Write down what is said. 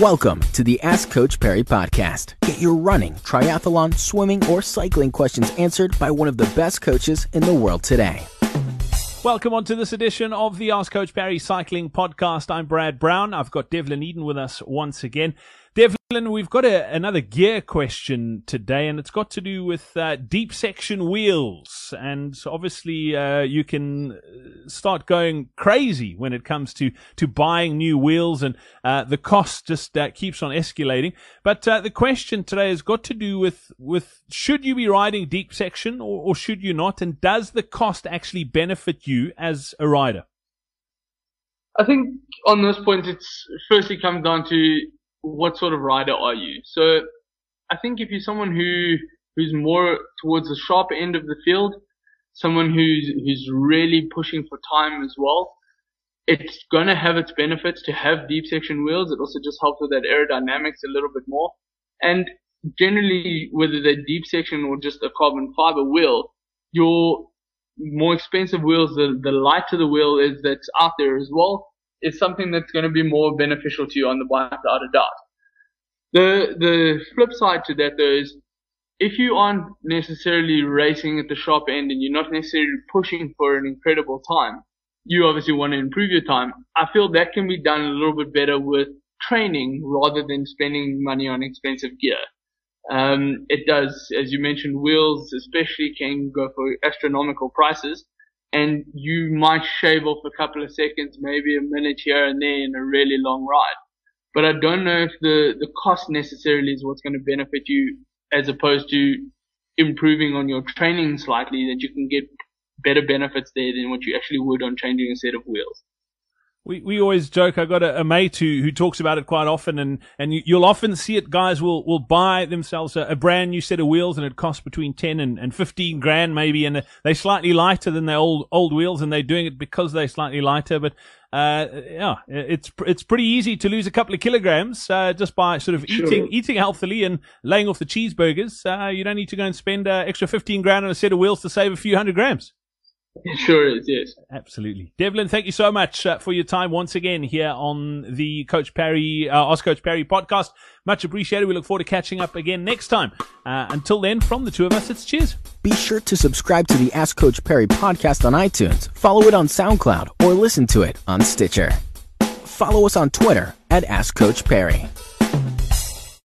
Welcome to the Ask Coach Parry podcast. Get your running, triathlon, swimming, or cycling questions answered by one of the best coaches in the world today. Welcome on to this edition of the Ask Coach Parry Cycling Podcast. I'm Brad Brown. I've got Devlin Eyden with us once again. Devlin, we've got a, another gear question today, and it's got to do with uh, deep section wheels. And obviously, uh, you can uh, start going crazy when it comes to, to buying new wheels, and uh, the cost just uh, keeps on escalating. But uh, the question today has got to do with, with should you be riding deep section or, or should you not? And does the cost actually benefit you as a rider? I think on this point, it's firstly comes down to what sort of rider are you? So I think if you're someone who who's more towards the sharp end of the field, someone who's who's really pushing for time as well, it's gonna have its benefits to have deep section wheels. It also just helps with that aerodynamics a little bit more. And generally, whether they're deep section or just a carbon fiber wheel, your more expensive wheels, the, the lighter the wheel is that's out there as well, is something that's going to be more beneficial to you on the bike without a doubt. The the flip side to that though is if you aren't necessarily racing at the sharp end and you're not necessarily pushing for an incredible time, you obviously want to improve your time. I feel that can be done a little bit better with training rather than spending money on expensive gear. Um, it does, as you mentioned, wheels especially can go for astronomical prices and you might shave off a couple of seconds, maybe a minute here and there in a really long ride. But I don't know if the, the cost necessarily is what's going to benefit you as opposed to improving on your training slightly that you can get better benefits there than what you actually would on changing a set of wheels. We, we always joke. I've got a, a, mate who, who talks about it quite often, and, and you, will often see it. Guys will, will buy themselves a, a, brand new set of wheels, and it costs between ten and, and fifteen grand maybe, and they're slightly lighter than their old old wheels, and they're doing it because they're slightly lighter. But uh, yeah, it's it's pretty easy to lose a couple of kilograms uh, just by sort of sure. eating eating healthily and laying off the cheeseburgers. Uh, you don't need to go and spend uh, extra fifteen grand on a set of wheels to save a few hundred grams. It sure is, yes. Absolutely. Devlin, thank you so much uh, for your time once again here on the Coach Parry, uh, Ask Coach Parry podcast. Much appreciated. We look forward to catching up again next time. Uh, until then, from the two of us, it's cheers. Be sure to subscribe to the Ask Coach Parry podcast on iTunes, follow it on SoundCloud, or listen to it on Stitcher. Follow us on Twitter at Ask Coach Parry.